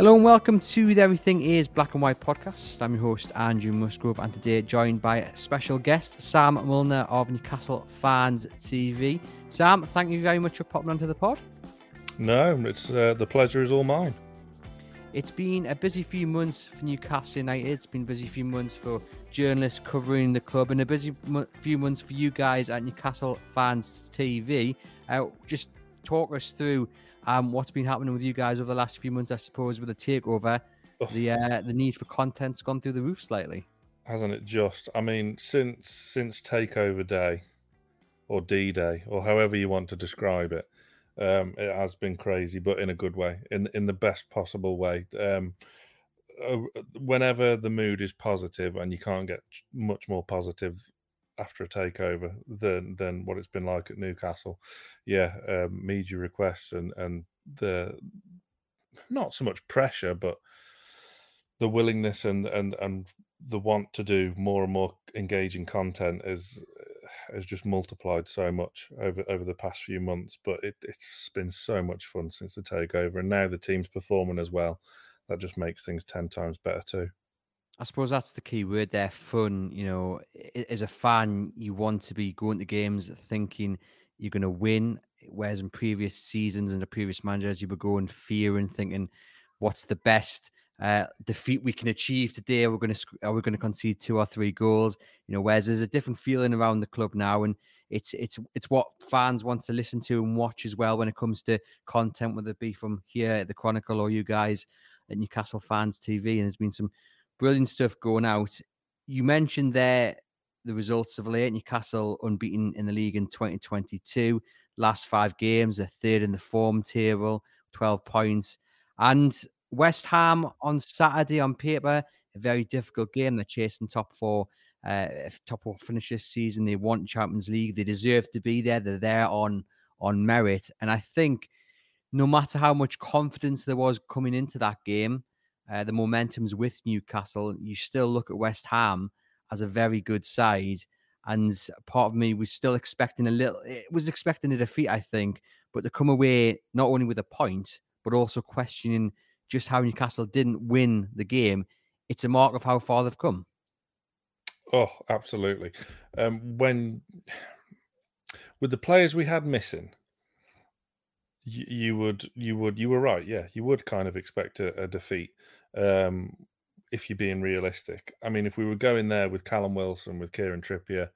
Hello and welcome to the Everything is Black and White podcast. I'm your host, Andrew Musgrove, and today joined by a special guest, Sam Milner of Newcastle Fans TV. Sam, thank you very much for popping onto the pod. No, it's uh, the pleasure is all mine. It's been a busy few months for Newcastle United. It's been a busy few months for journalists covering the club, and a busy few months for you guys at Newcastle Fans TV. Uh, just talk us through um, what's been happening with you guys over the last few months, I suppose, with the takeover. The uh, the need for content's gone through the roof slightly, hasn't it? Just, I mean, since since Takeover Day, or D Day, or however you want to describe it, um, it has been crazy, but in a good way, in in the best possible way. Um, uh, whenever the mood is positive, and you can't get much more positive after a takeover than than what it's been like at Newcastle. Yeah, um, media requests and and the not so much pressure, but the willingness and and and the want to do more and more engaging content is has just multiplied so much over over the past few months. But it, it's been so much fun since the takeover, and now the team's performing as well. That just makes things ten times better too. I suppose that's the key word there fun. You know, as a fan, you want to be going to games thinking you're going to win. Whereas in previous seasons and the previous managers, you were going fear and thinking, what's the best uh, defeat we can achieve today? We're going to are we going to concede two or three goals? You know, whereas there's a different feeling around the club now, and it's it's it's what fans want to listen to and watch as well when it comes to content, whether it be from here at the Chronicle or you guys at Newcastle Fans TV. And there's been some brilliant stuff going out. You mentioned there the results of late. Newcastle unbeaten in the league in 2022. Last five games, they're third in the form table, 12 points. And West Ham on Saturday on paper, a very difficult game. They're chasing top four, uh, top four finish this season. They want Champions League. They deserve to be there. They're there on on merit. And I think no matter how much confidence there was coming into that game, uh, the momentum's with Newcastle. You still look at West Ham as a very good side, and part of me was still expecting a little. It was expecting a defeat, I think, but to come away not only with a point, but also questioning just how Newcastle didn't win the game. It's a mark of how far they've come. Oh, absolutely. Um, when with the players we had missing, you, you, would you would you were right. Yeah, you would kind of expect a, a defeat um, if you're being realistic. I mean, if we were going there with Callum Wilson, with Kieran Trippier,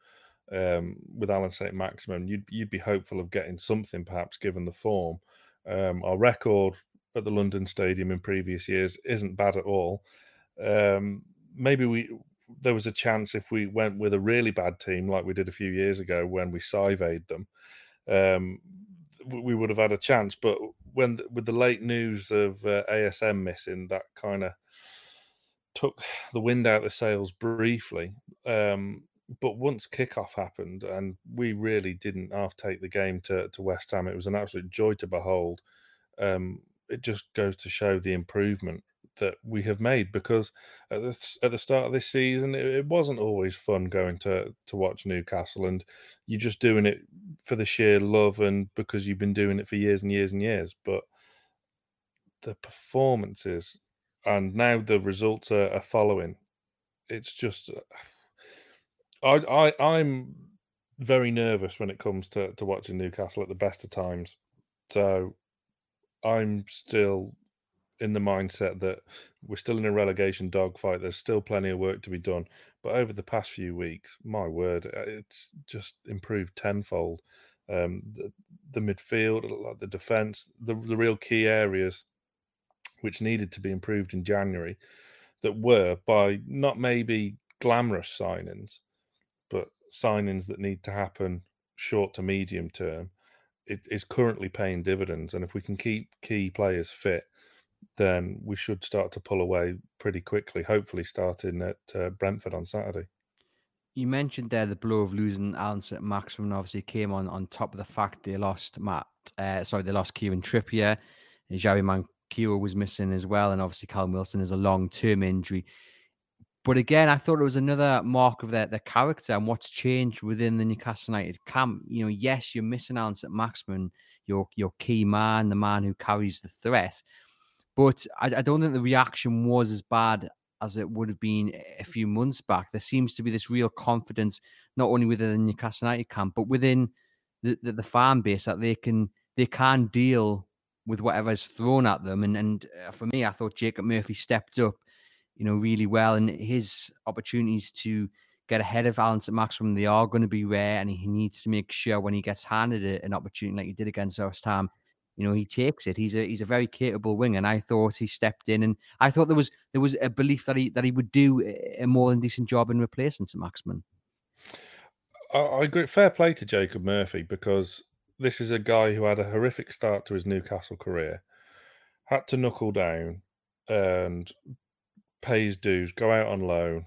um, with Allan Saint-Maximin, you'd you'd be hopeful of getting something, perhaps, given the form. Um, our record at the London Stadium in previous years isn't bad at all. Um, maybe we there was a chance if we went with a really bad team like we did a few years ago when we surveyed them, um, we would have had a chance. But when with the late news of uh, ASM missing, that kind of took the wind out of the sails briefly. Um, but once kickoff happened, and we really didn't half take the game to, to West Ham, it was an absolute joy to behold. Um, it just goes to show the improvement that we have made because at the, at the start of this season it, it, wasn't always fun going to to watch Newcastle and you're just doing it for the sheer love and because you've been doing it for years and years and years. But the performances and now the results are, are following it's just uh, I, I I'm very nervous when it comes to to watching Newcastle at the best of times. So I'm still in the mindset that we're still in a relegation dogfight. There's still plenty of work to be done. But over the past few weeks, my word, uh, it's just improved tenfold. Um, the, the midfield, the defence, the, the real key areas which needed to be improved in January that were by not maybe glamorous signings, but signings that need to happen short to medium term is currently paying dividends. And if we can keep key players fit, then we should start to pull away pretty quickly. Hopefully, starting at uh, Brentford on Saturday. You mentioned there the blow of losing Allan Saint-Maximin obviously came on on top of the fact they lost Matt. Uh, sorry, they lost Kieran Trippier. And Javi Manquillo was missing as well, and obviously Callum Wilson is a long term injury. But again, I thought it was another mark of their, their character and what's changed within the Newcastle United camp. You know, yes, you're missing Allan Saint-Maximin, your your key man, the man who carries the threat. But I, I don't think the reaction was as bad as it would have been a few months back. There seems to be this real confidence, not only within the Newcastle United camp, but within the, the, the fan base that they can they can deal with whatever's thrown at them. And and uh, for me, I thought Jacob Murphy stepped up you know, really well. And his opportunities to get ahead of Allan Saint-Maximin, they are going to be rare. And he needs to make sure when he gets handed an opportunity like he did against West Ham, you know, he takes it. He's a he's a very capable wing, and I thought he stepped in, and I thought there was there was a belief that he that he would do a more than decent job in replacing Saint-Maximin. I, I agree. Fair play to Jacob Murphy because this is a guy who had a horrific start to his Newcastle career, had to knuckle down and pay his dues, go out on loan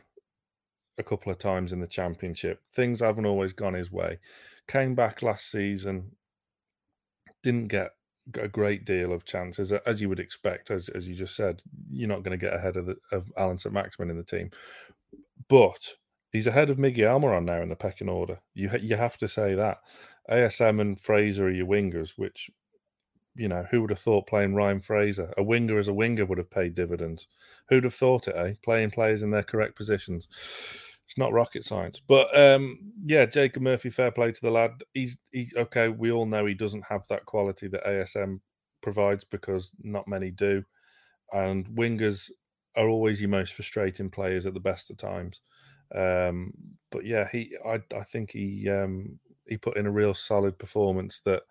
a couple of times in the championship. Things haven't always gone his way. Came back last season, didn't get a great deal of chances, as you would expect. As as you just said, you're not going to get ahead of the, of Allan Saint-Maximin in the team, but he's ahead of Miggy Almiron now in the pecking order. You you have to say that. ASM and Fraser are your wingers, which you know, who would have thought playing Ryan Fraser, a winger as a winger, would have paid dividends? Who'd have thought it, eh? Playing players in their correct positions. It's not rocket science. But um, yeah, Jacob Murphy, fair play to the lad. He's he okay, we all know he doesn't have that quality that ASM provides because not many do. And wingers are always your most frustrating players at the best of times. Um, but yeah, he I I think he um, he put in a real solid performance that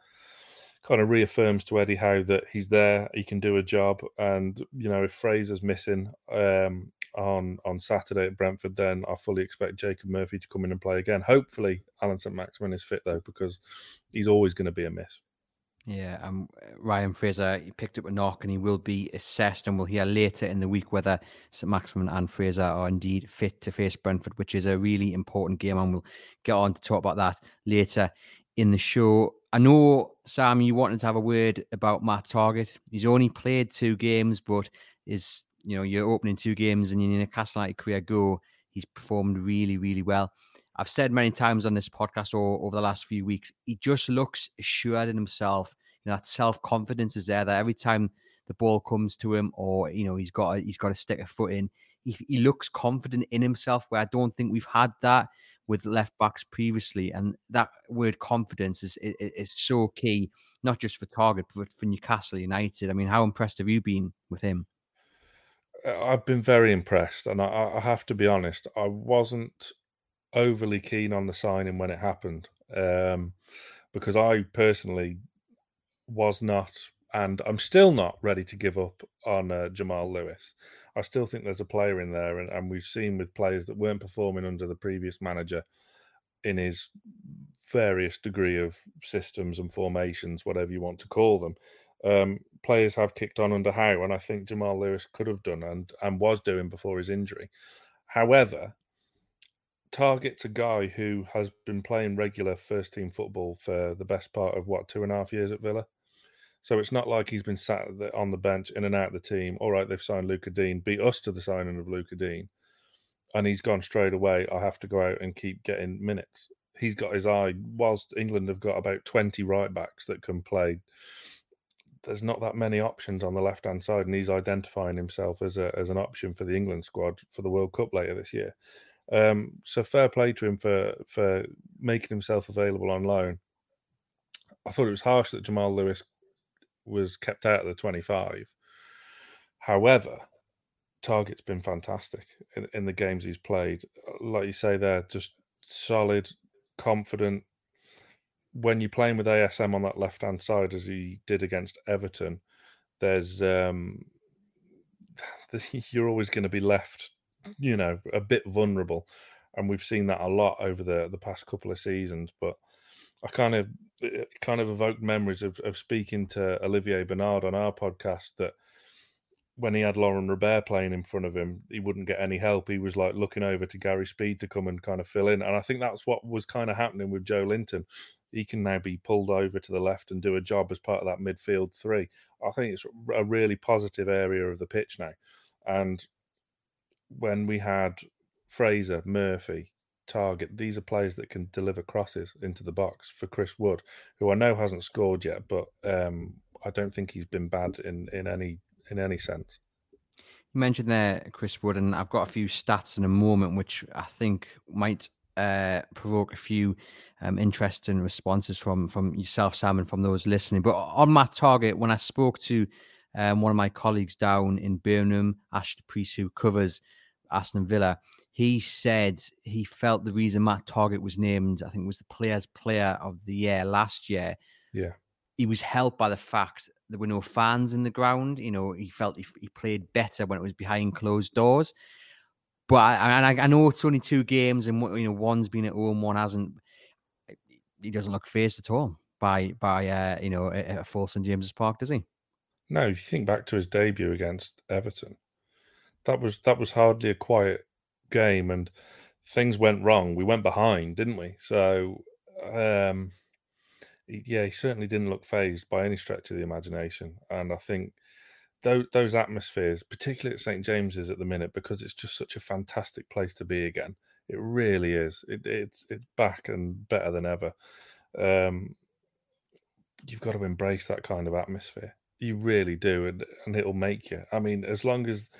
kind of reaffirms to Eddie Howe that he's there, he can do a job, and you know if Fraser's missing um, on on Saturday at Brentford, then I fully expect Jacob Murphy to come in and play again. Hopefully, Allan Saint-Maximin is fit though, because he's always going to be a miss. Yeah, um, Ryan Fraser he picked up a knock and he will be assessed, and we'll hear later in the week whether Saint-Maximin and Fraser are indeed fit to face Brentford, which is a really important game, and we'll get on to talk about that later in the show. I know, Sam, you wanted to have a word about Matt Targett. He's only played two games, but is you know you're opening two games and you're Newcastle United career go. He's performed really, really well. I've said many times on this podcast or over the last few weeks, he just looks assured in himself. You know, that self confidence is there. That every time the ball comes to him, or you know, he's got a, he's got to stick a foot in. He, he looks confident in himself. Where I don't think we've had that with left backs previously, and that word confidence is, is, is so key, not just for Targett, but for Newcastle United. I mean, how impressed have you been with him? I've been very impressed, and I, I have to be honest, I wasn't overly keen on the signing when it happened, um, because I personally was not, and I'm still not ready to give up on uh, Jamal Lewis. I still think there's a player in there, and, and we've seen with players that weren't performing under the previous manager in his various degree of systems and formations, whatever you want to call them. Um, players have kicked on under Howe, and I think Jamal Lewis could have done and and was doing before his injury. However, Targett's a guy who has been playing regular first team football for the best part of what two and a half years at Villa. So it's not like he's been sat on the bench in and out of the team. All right, they've signed Lucas Digne, beat us to the signing of Lucas Digne, and he's gone straight away. I have to go out and keep getting minutes. He's got his eye. Whilst England have got about twenty right backs that can play, there's not that many options on the left hand side, and he's identifying himself as a as an option for the England squad for the World Cup later this year. Um, so fair play to him for for making himself available on loan. I thought it was harsh that Jamal Lewis was kept out of the 25. However, Targett's been fantastic in, in the games he's played. Like you say, there, just solid, confident. When you're playing with ASM on that left hand side, as he did against Everton, there's um, you're always going to be left, you know, a bit vulnerable, and we've seen that a lot over the the past couple of seasons. But I kind of kind of evoked memories of, of speaking to Olivier Bernard on our podcast that when he had Laurent Robert playing in front of him, he wouldn't get any help. He was like looking over to Gary Speed to come and kind of fill in. And I think that's what was kind of happening with Joelinton. He can now be pulled over to the left and do a job as part of that midfield three. I think it's a really positive area of the pitch now. And when we had Fraser, Murphy, Targett, these are players that can deliver crosses into the box for Chris Wood, who I know hasn't scored yet, but um, I don't think he's been bad in, in any in any sense. You mentioned there Chris Wood, and I've got a few stats in a moment which I think might uh, provoke a few um, interesting responses from from yourself, Sam, and from those listening. But on Matt Targett, when I spoke to um, one of my colleagues down in Birmingham, Ash Priest, who covers Aston Villa, he said he felt the reason Matt Targett was named, I think, was the Players Player of the Year last year. Yeah, he was helped by the fact there were no fans in the ground. You know, he felt he, he played better when it was behind closed doors. But I, I, I know it's only two games, and you know one's been at home, one hasn't. He doesn't look phased at all by by uh, you know a, a full St James's Park, does he? No, if you think back to his debut against Everton, that was that was hardly a quiet game, and things went wrong. We went behind, didn't we? So um, yeah, he certainly didn't look phased by any stretch of the imagination. And I think those, those atmospheres, particularly at St James's at the minute, because it's just such a fantastic place to be again. It really is. It, it's it's back and better than ever. Um, you've got to embrace that kind of atmosphere. You really do, and and it'll make you. I mean, as long as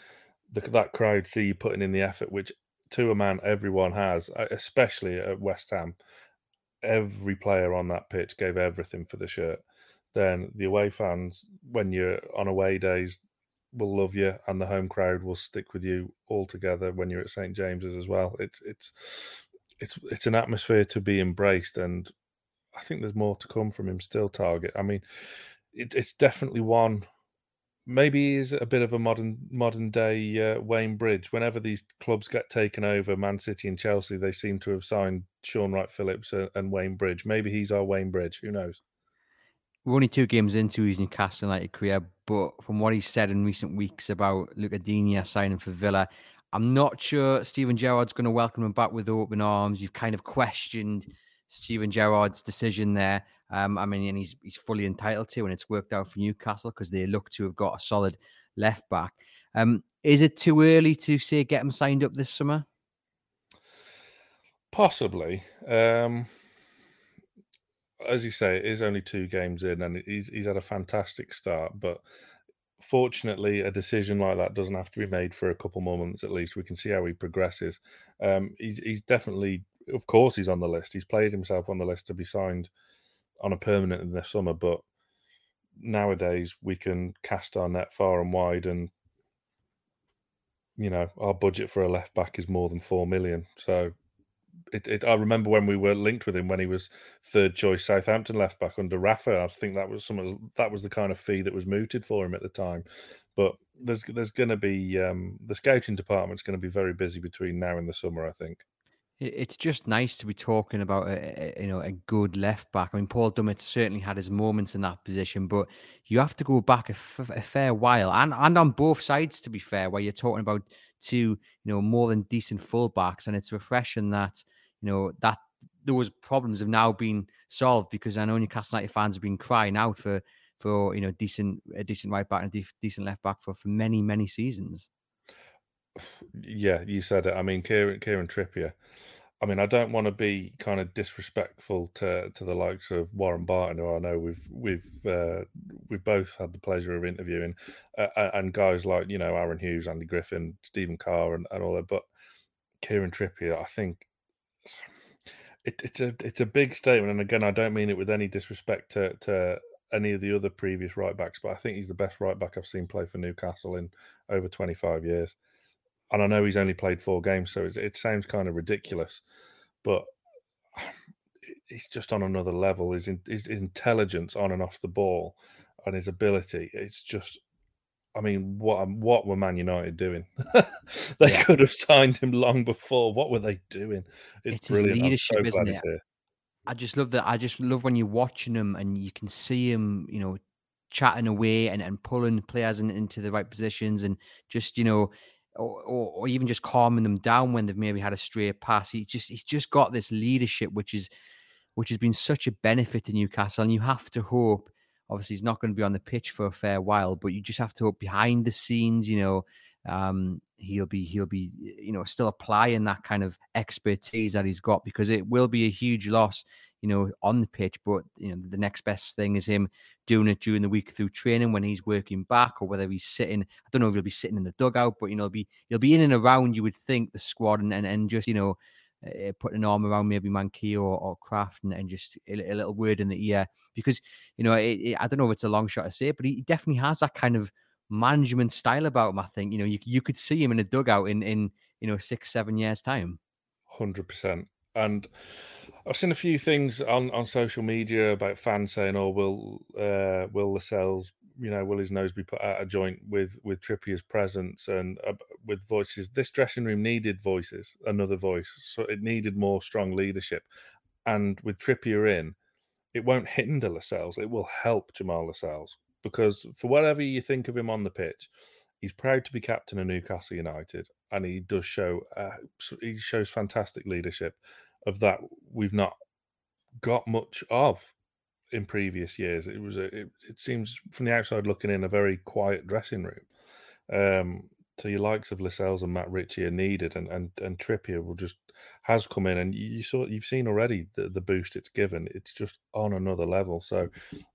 the, that crowd see you putting in the effort, which to a man everyone has, especially at West Ham every player on that pitch gave everything for the shirt, then the away fans, when you're on away days, will love you, and the home crowd will stick with you all together when you're at St James's as well. It's it's it's it's an atmosphere to be embraced, and I think there's more to come from him still. Targett. I mean, it, it's definitely one maybe he's a bit of a modern modern day uh, Wayne Bridge. Whenever these clubs get taken over, Man City and Chelsea, they seem to have signed Shaun Wright-Phillips and Wayne Bridge. Maybe he's our Wayne Bridge. Who knows? We're only two games into his Newcastle United career, but from what he's said in recent weeks about Lucas Digne signing for Villa, I'm not sure Steven Gerrard's going to welcome him back with open arms. You've kind of questioned Steven Gerrard's decision there. Um, I mean, and he's he's fully entitled to, and it's worked out for Newcastle because they look to have got a solid left back. Um, is it too early to say get him signed up this summer? Possibly. Um, as you say, it is only two games in, and he's he's had a fantastic start. But fortunately, a decision like that doesn't have to be made for a couple more months at least. We can see how he progresses. Um, he's he's definitely, of course, he's on the list. He's played himself on the list to be signed on a permanent in the summer, but nowadays we can cast our net far and wide and you know our budget for a left back is more than 4 million so it, it, I remember when we were linked with him when he was third choice Southampton left back under Rafa. I think that was some that was the kind of fee that was mooted for him at the time. But there's there's going to be um, the scouting department's going to be very busy between now and the summer. I think. It's just nice to be talking about a, a, you know a good left back. I mean, Paul Dummett certainly had his moments in that position, but you have to go back a, f- a fair while, and and on both sides to be fair, where you're talking about two you know more than decent fullbacks, and it's refreshing that you know that those problems have now been solved because I know Newcastle United fans have been crying out for for you know decent a decent right back and a decent left back for for many many seasons. Yeah, you said it. I mean, Kieran, Kieran Trippier. I mean, I don't want to be kind of disrespectful to to the likes of Warren Barton, who I know we've we've uh, we've both had the pleasure of interviewing, uh, and guys like you know Aaron Hughes, Andy Griffin, Stephen Carr, and, and all that. But Kieran Trippier, I think it, it's a it's a big statement, and again, I don't mean it with any disrespect to to any of the other previous right backs, but I think he's the best right back I've seen play for Newcastle in over twenty five years and I know he's only played four games, so it sounds kind of ridiculous, but he's just on another level. His, his intelligence on and off the ball, and his ability. It's just, I mean, what um, what were Man United doing? they yeah. could have signed him long before. What were they doing? It's, it's brilliant. leadership, so isn't it? I just love that. I just love when you're watching him and you can see him, you know, chatting away and, and pulling players in, into the right positions and just, you know, or, or, or, even just calming them down when they've maybe had a stray pass. He just he's just got this leadership, which is which has been such a benefit to Newcastle. And you have to hope, obviously, he's not going to be on the pitch for a fair while, but you just have to hope behind the scenes, you know, um, he'll be he'll be you know still applying that kind of expertise that he's got because it will be a huge loss you know on the pitch but you know the next best thing is him doing it during the week through training when he's working back or whether he's sitting i don't know if he'll be sitting in the dugout but you know he'll be he'll be in and around you would think the squad and and, and just you know uh, putting an arm around maybe Mankey or, or Krafth and, and just a, a, little word in the ear because you know it, it, I don't know if it's a long shot to say, but he definitely has that kind of management style about him. I think you know you you could see him in a dugout in in you know six seven years time. Hundred percent. And I've seen a few things on, on social media about fans saying, "Oh, will uh, will Lascelles, you know, will his nose be put out of joint with with Trippier's presence and uh, with voices?" This dressing room needed voices, another voice, so it needed more strong leadership. And with Trippier in, it won't hinder Lascelles; it will help Jamal Lascelles because for whatever you think of him on the pitch, he's proud to be captain of Newcastle United, and he does show uh, he shows fantastic leadership of that we've not got much of in previous years. It was a, it, it seems from the outside looking in a very quiet dressing room. Um, so your likes of Lascelles and Matt Ritchie are needed, and and and Trippier will just has come in, and you saw you've seen already the, the boost it's given. It's just on another level. So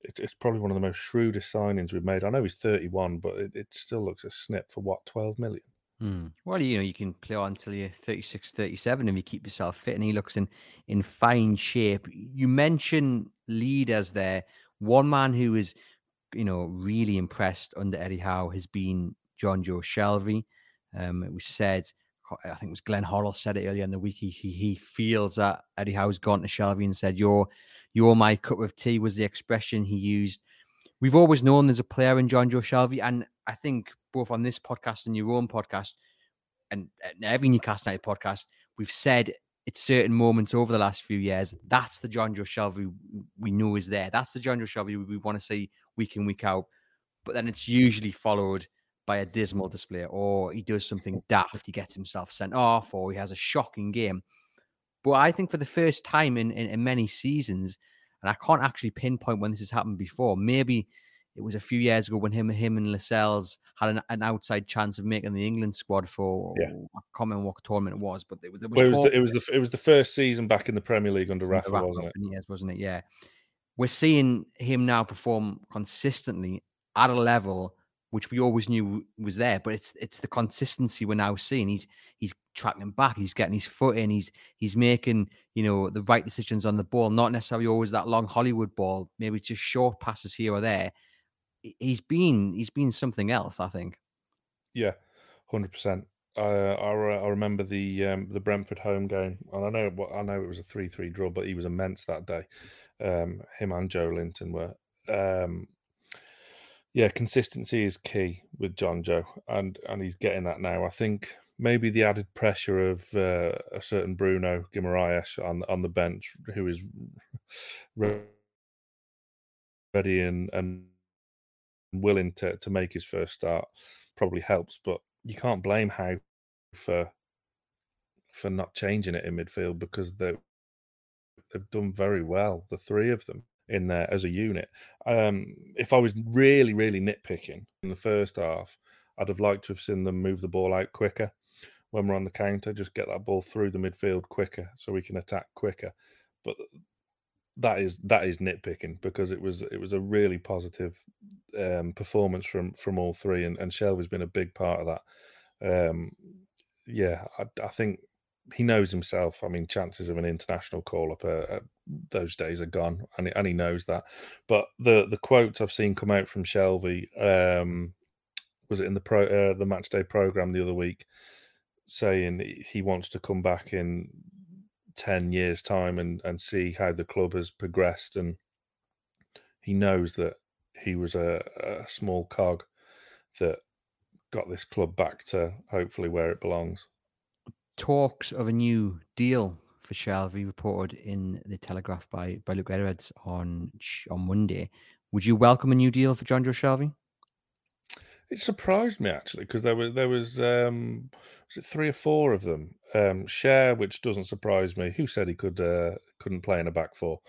it, it's probably one of the most shrewdest signings we've made. I know he's 31, but it, it still looks a snip for what 12 million. Hmm. Well, you know, you can play on until you're 36, 37 if you keep yourself fit, and he looks in in fine shape. You mentioned leaders there. One man who is, you know, really impressed under Eddie Howe has been Jonjo Shelvey. Um, it was said, I think it was Glenn Hoddle said it earlier in the week. He, he, he feels that Eddie Howe's gone to Shelvey and said, "You're you're my cup of tea." Was the expression he used. We've always known there's a player in Jonjo Shelvey, and I think both on this podcast and your own podcast, and, every Newcastle United podcast, we've said at certain moments over the last few years, that's the Jonjo Shelvey we know is there. That's the Jonjo Shelvey we, we want to see week in, week out. But then it's usually followed by a dismal display, or he does something daft, he gets himself sent off, or he has a shocking game. But I think for the first time in, in, in many seasons, and I can't actually pinpoint when this has happened before, maybe it was a few years ago when him, him and Lascelles had an, an outside chance of making the England squad for yeah. I can't remember what tournament it was, but it was, it was, well, it, was the, it was the it was the first season back in the Premier League under Rafa, Rafa wasn't it? Yes, wasn't it? Yeah, we're seeing him now perform consistently at a level which we always knew was there. But it's it's the consistency we're now seeing. He's he's tracking back. He's getting his foot in. He's he's making you know the right decisions on the ball. Not necessarily always that long Hollywood ball. Maybe just short passes here or there. He's been he's been something else. I think. Yeah, hundred percent. I, I remember the um, the Brentford home game, and I know I know it was a three three draw, but he was immense that day. Um, him and Joelinton were um, yeah, consistency is key with Jonjo, and and he's getting that now. I think maybe the added pressure of uh, a certain Bruno Guimaraes on on the bench, who is ready and and willing to to make his first start, probably helps. But you can't blame Howe for for not changing it in midfield because they they've done very well, the three of them in there as a unit. Um, if I was really, really nitpicking in the first half, I'd have liked to have seen them move the ball out quicker when we're on the counter, just get that ball through the midfield quicker so we can attack quicker. But that is that is nitpicking because it was it was a really positive um, performance from from all three, and, and Shelvey's been a big part of that. Um, yeah, I, I think he knows himself. I mean, chances of an international call up, uh, uh, those days are gone, and he, and he knows that. But the the quotes I've seen come out from Shelvey um, was it in the pro uh, the match day program the other week, saying he wants to come back in ten years' time and and see how the club has progressed, and he knows that he was a, a small cog that got this club back to hopefully where it belongs talks of a new deal for Shelvey, reported in the Telegraph by by Luke Edwards on on Monday. Would you welcome a new deal for Jonjo Shelvey? It surprised me actually because there was there was um, was it three or four of them. Um, Schär, which doesn't surprise me. Who said he could uh, couldn't play in a back four?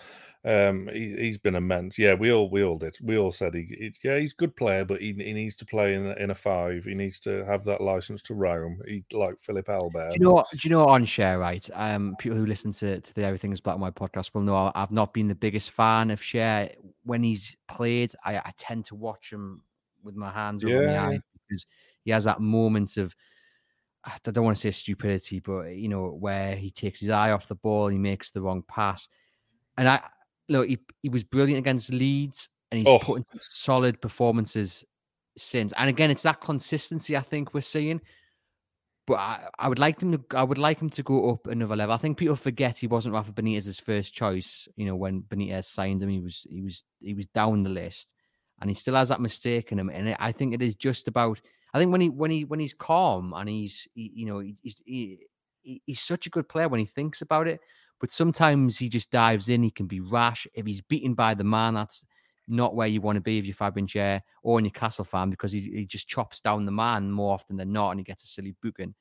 Um, he, has been immense. Yeah, we all we all did. We all said he, he yeah he's a good player, but he, he needs to play in in a five. He needs to have that license to roam. He like Philippe Albert. Do you know what? Do you know on Schär right? Um, people who listen to to the Everything Is Black and White podcast will know I've not been the biggest fan of Schär when he's played. I, I tend to watch him with my hands over yeah. my eyes because he has that moment of I don't want to say stupidity, but you know where he takes his eye off the ball, he makes the wrong pass, and I look he, he was brilliant against Leeds, and he's oh. put in solid performances since. And again, it's that consistency I think we're seeing. But I, I would like him to I would like him to go up another level. I think people forget he wasn't Rafa Benitez's first choice. You know, when Benitez signed him, he was he was he was down the list and he still has that mistake in him. And I think it is just about. I think when he when he when he's calm and he's he, you know he's he, he's such a good player when he thinks about it. But sometimes he just dives in. He can be rash. If he's beaten by the man, that's not where you want to be if you're Fabian Schär or in your Castle fan because he, he just chops down the man more often than not and he gets a silly booking.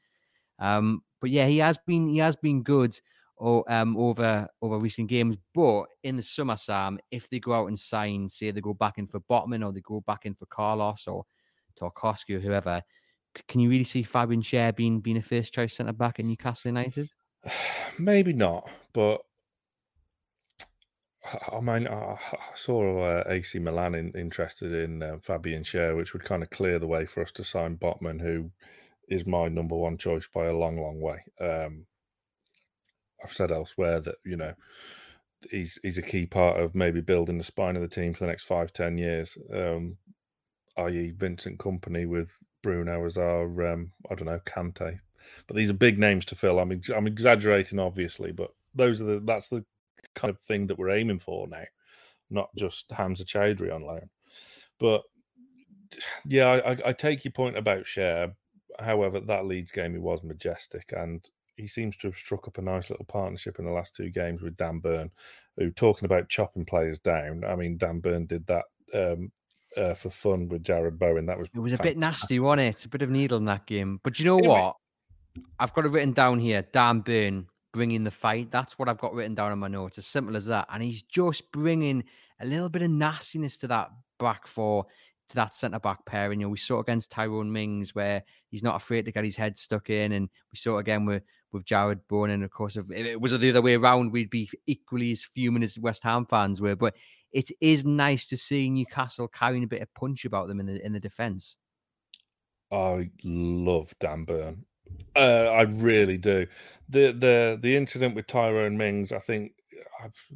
Um, but yeah, he has been he has been good um, over over recent games. But in the summer, Sam, if they go out and sign, say they go back in for Botman or they go back in for Carlos or Tarkowski or whoever, can you really see Fabian Schär being being a first choice centre back at Newcastle United? Maybe not, but I mean, I saw uh, AC Milan in, interested in uh, Fabian Schär, which would kind of clear the way for us to sign Botman, who is my number one choice by a long, long way. Um, I've said elsewhere that you know he's he's a key part of maybe building the spine of the team for the next five ten years. Um, i.e., Vincent Kompany with Bruno as our um, I don't know Kante, but these are big names to fill. I'm ex- I'm exaggerating obviously, but those are the that's the kind of thing that we're aiming for now, not just Hamza Choudhury on loan. But yeah, I, I take your point about Schär. However, that Leeds game he was majestic, and he seems to have struck up a nice little partnership in the last two games with Dan Burn, who talking about chopping players down. I mean, Dan Burn did that um, uh, for fun with Jarrod Bowen. That was it was fantastic. a bit nasty, wasn't it? A bit of needle in that game. But you know anyway. what? I've got it written down here. Dan Burn bringing the fight. That's what I've got written down on my notes. As simple as that. And he's just bringing a little bit of nastiness to that back four to that centre back pair. And you know, we saw against Tyrone Mings where he's not afraid to get his head stuck in, and we saw again with with Jarrod Bowen. And of course, if it was the other way around, we'd be equally as fuming as West Ham fans were. But it is nice to see Newcastle carrying a bit of punch about them in the in the defence. I love Dan Burn. Uh, I really do. The the the incident with Tyrone Mings, I think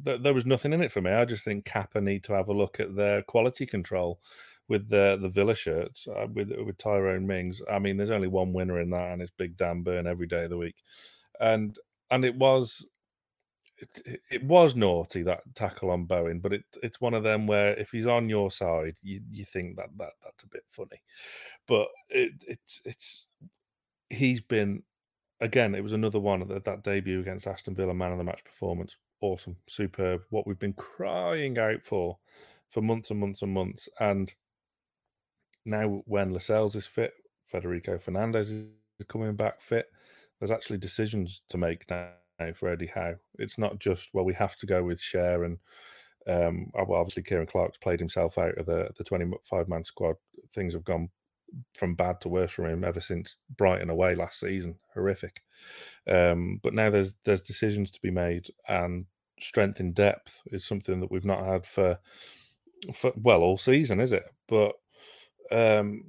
th- there was nothing in it for me. I just think Kappa need to have a look at their quality control with the the Villa shirts uh, with with Tyrone Mings. I mean, there's only one winner in that, and it's Big Dan Burn every day of the week, and and it was. It, it was naughty that tackle on Bowen, but it, it's one of them where if he's on your side, you, you think that, that that's a bit funny, but it, it's it's he's been again. It was another one that that debut against Aston Villa, man of the match performance, awesome, superb. What we've been crying out for for months and months and months, and now when Lascelles is fit, Federico Fernandez is coming back fit. There's actually decisions to make now for Eddie Howe. It's not just well, we have to go with Schär and um, obviously Ciaran Clark's played himself out of the the 25 man squad. Things have gone from bad to worse for him ever since Brighton away last season. Horrific. Um, but now there's there's decisions to be made, and strength in depth is something that we've not had for for well all season, is it? But um,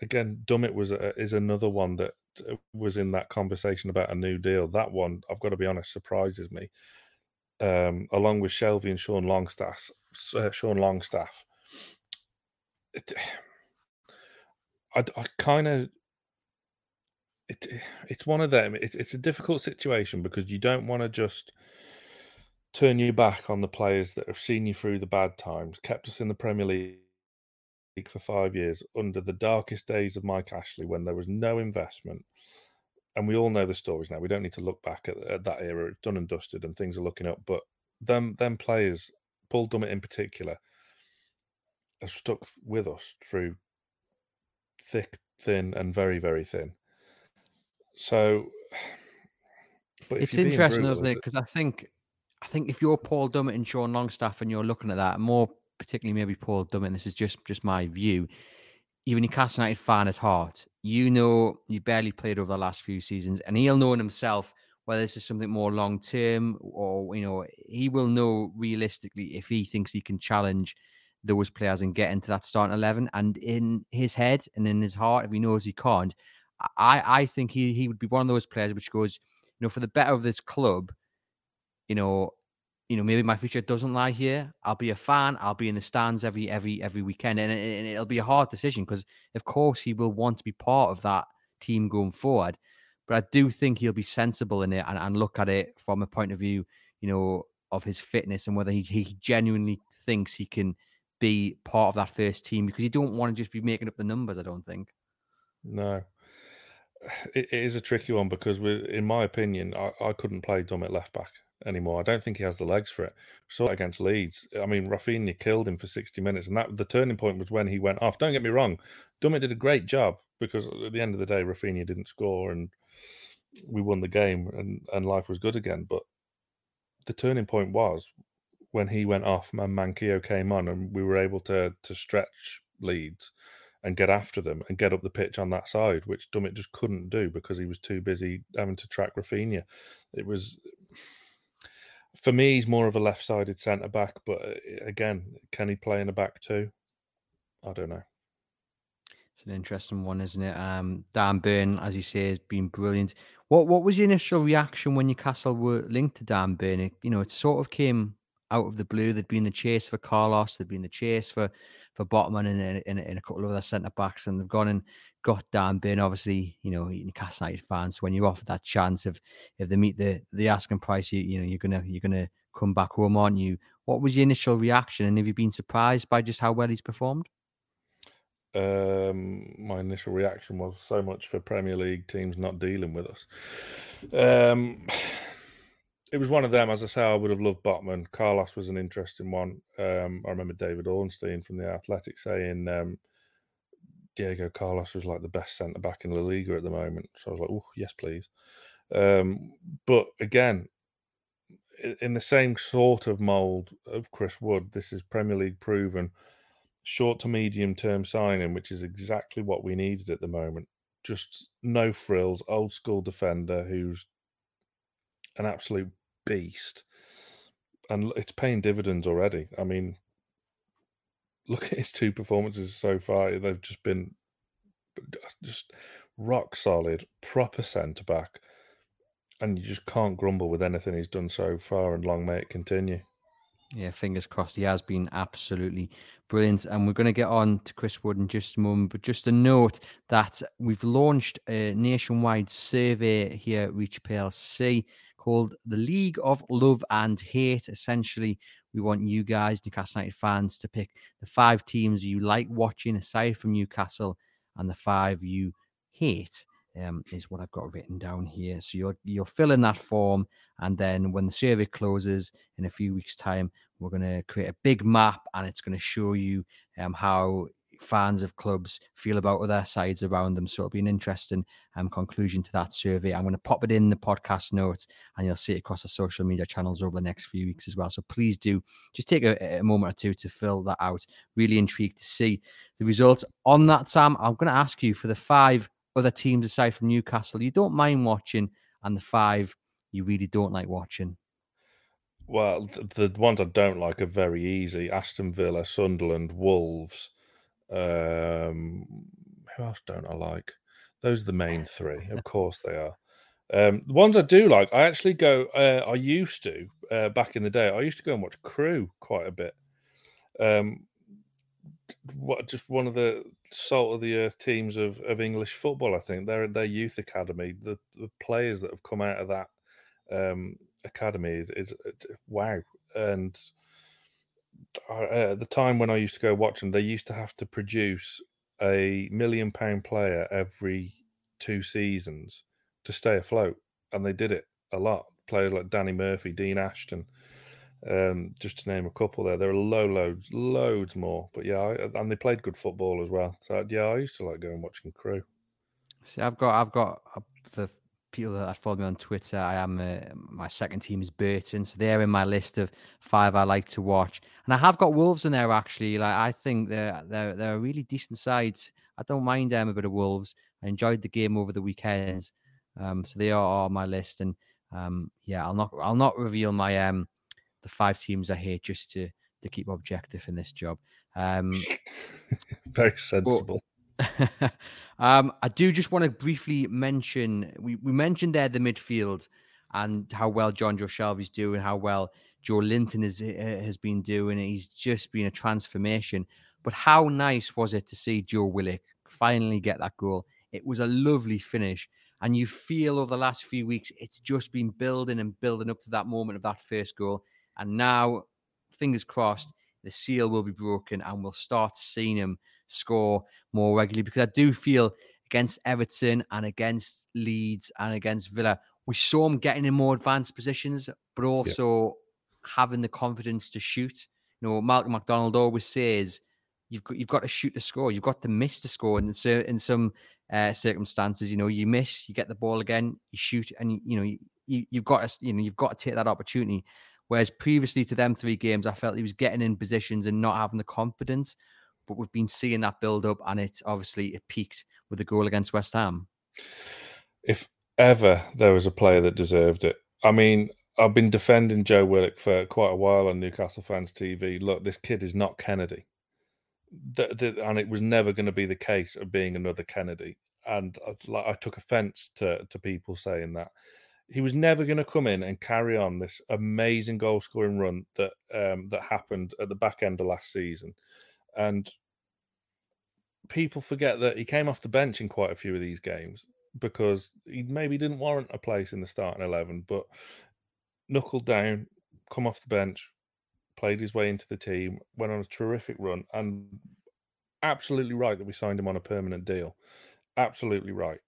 again, Dummett was a, is another one that uh, was in that conversation about a new deal. That one, I've got to be honest, surprises me. Um, along with Shelvey and Sean Longstaff, uh, Sean Longstaff. It, I, I kind of it, it's one of them. It, it's a difficult situation because you don't want to just turn your back on the players that have seen you through the bad times, kept us in the Premier League for five years under the darkest days of Mike Ashley when there was no investment. and we all know the stories now. We don't need to look back at, at that era. It's done and dusted, and things are looking up. But them them players, Paul Dummett in particular, have stuck with us through thick, thin, and very, very thin. So, but it's interesting, brutal, isn't it? Because I think, I think if you're Paul Dummett and Sean Longstaff, and you're looking at that, more particularly maybe Paul Dummett, this is just just my view. Even a Newcastle United fan at heart, you know you barely played over the last few seasons, and he'll know in himself whether this is something more long term or you know he will know realistically if he thinks he can challenge those players and get into that starting eleven. And in his head and in his heart, if he knows he can't, I I think he he would be one of those players which goes, you know, for the better of this club, you know, you know, maybe my future doesn't lie here. I'll be a fan. I'll be in the stands every every every weekend, and, and it'll be a hard decision because, of course, he will want to be part of that team going forward. But I do think he'll be sensible in it and, and look at it from a point of view, you know, of his fitness and whether he, he genuinely thinks he can be part of that first team because you don't want to just be making up the numbers. I don't think. No, it, it is a tricky one because, with, in my opinion, I, I couldn't play Dummett left back anymore. I don't think he has the legs for it. Saw it against Leeds. I mean, Raphinha killed him for 60 minutes, and that the turning point was when he went off. Don't get me wrong, Dummett did a great job because at the end of the day, Raphinha didn't score and we won the game and, and life was good again. But the turning point was when he went off and Manquillo came on and we were able to to stretch Leeds and get after them and get up the pitch on that side, which Dummett just couldn't do because he was too busy having to track Raphinha. It was for me, he's more of a left-sided centre back, but uh, again, can he play in a back too? I don't know. It's an interesting one, isn't it? Um, Dan Burn, as you say, has been brilliant. What what was your initial reaction when Newcastle were linked to Dan Burn? It, you know, it sort of came out of the blue. There'd been the chase for Carlos, there'd been the chase for for Botman and, and, and a couple of other centre backs, and they've gone and got Dan Burn. Obviously, you know, Newcastle United fans, when you offer that chance of if they meet the the asking price, you you know you're gonna you're gonna come back home, aren't you? What was your initial reaction, and have you been surprised by just how well he's performed? Um, my initial reaction was so much for Premier League teams not dealing with us. Um, it was one of them. As I say, I would have loved Botman. Carlos was an interesting one. Um, I remember David Ornstein from the Athletic saying um, Diego Carlos was like the best centre back in La Liga at the moment. So I was like, oh, yes, please. Um, but again, in the same sort of mould of Chris Wood, this is Premier League proven short to medium term signing, which is exactly what we needed at the moment. Just no frills, old school defender who's an absolute beast, and it's paying dividends already. I mean, look at his two performances so far; they've just been uh, just rock solid, proper centre back, and you just can't grumble with anything he's done so far. And long may it continue. Yeah, fingers crossed. He has been absolutely brilliant. And we're going to get on to Chris Wood in just a moment. But just a note that we've launched a nationwide survey here at Reach PLC called the League of Love and Hate. Essentially, we want you guys, Newcastle United fans, to pick the five teams you like watching aside from Newcastle and the five you hate. Um, is what I've got written down here. So you'll you'll fill in that form, and then when the survey closes in a few weeks' time, we're going to create a big map, and it's going to show you um, how fans of clubs feel about other sides around them. So it'll be an interesting um, conclusion to that survey. I'm going to pop it in the podcast notes and you'll see it across the social media channels over the next few weeks as well. So please do just take a, a moment or two to fill that out. Really intrigued to see the results on that, Sam. I'm going to ask you for the five other teams aside from Newcastle you don't mind watching and the five you really don't like watching. Well, the, the ones I don't like are very easy: Aston Villa, Sunderland, Wolves, um, who else don't I like? Those are the main three. Of course they are. Um, the ones I do like, I actually go. Uh, I used to uh, back in the day. I used to go and watch Crewe quite a bit. Um, what just one of the salt of the earth teams of, of English football. I think they're their youth academy. The the players that have come out of that um, academy is, is, is wow. And uh, at the time when I used to go watch them, they used to have to produce a million pound player every two seasons to stay afloat, and they did it a lot. Players like Danny Murphy, Dean Ashton, um, just to name a couple there. There are low loads, loads more. But yeah, I, and they played good football as well. So yeah, I used to like going watching Crewe. See, I've got, I've got uh, the people that follow me on Twitter. I am uh, my second team is Burton, so they're in my list of five I like to watch. And I have got Wolves in there actually. Like I think they're they're they're a really decent side. I don't mind them a bit of Wolves. I enjoyed the game over the weekends, um, so they are on my list. And um, yeah, I'll not I'll not reveal my um the five teams I hate just to to keep objective in this job. Um, Very sensible. Um, I do just want to briefly mention we, we mentioned there the midfield and how well Jonjo Shelvey's doing, how well Joelinton is, uh, has been doing. He's just been a transformation. But how nice was it to see Joe Willock finally get that goal? It was a lovely finish. And you feel over the last few weeks, it's just been building and building up to that moment of that first goal. And now, fingers crossed, the seal will be broken and we'll start seeing him score more regularly because I do feel against Everton and against Leeds and against Villa, we saw him getting in more advanced positions, but also yeah. having the confidence to shoot. You know, Malcolm McDonald always says you've got you've got to shoot the score, you've got to miss the score, and so in some uh, circumstances, you know, you miss, you get the ball again, you shoot, and you, you know you, you you've got to you know you've got to take that opportunity. Whereas previously to them three games, I felt he was getting in positions and not having the confidence. But we've been seeing that build up, and it's obviously it peaked with the goal against West Ham. If ever there was a player that deserved it, I mean, I've been defending Joe Willock for quite a while on Newcastle fans TV. Look, this kid is not Kennedy, the, the, and it was never going to be the case of being another Kennedy. And I, like, I took offence to to people saying that he was never going to come in and carry on this amazing goal scoring run that um, that happened at the back end of last season. And people forget that he came off the bench in quite a few of these games because he maybe didn't warrant a place in the starting eleven, but knuckled down, come off the bench, played his way into the team, went on a terrific run, and absolutely right that we signed him on a permanent deal. Absolutely right.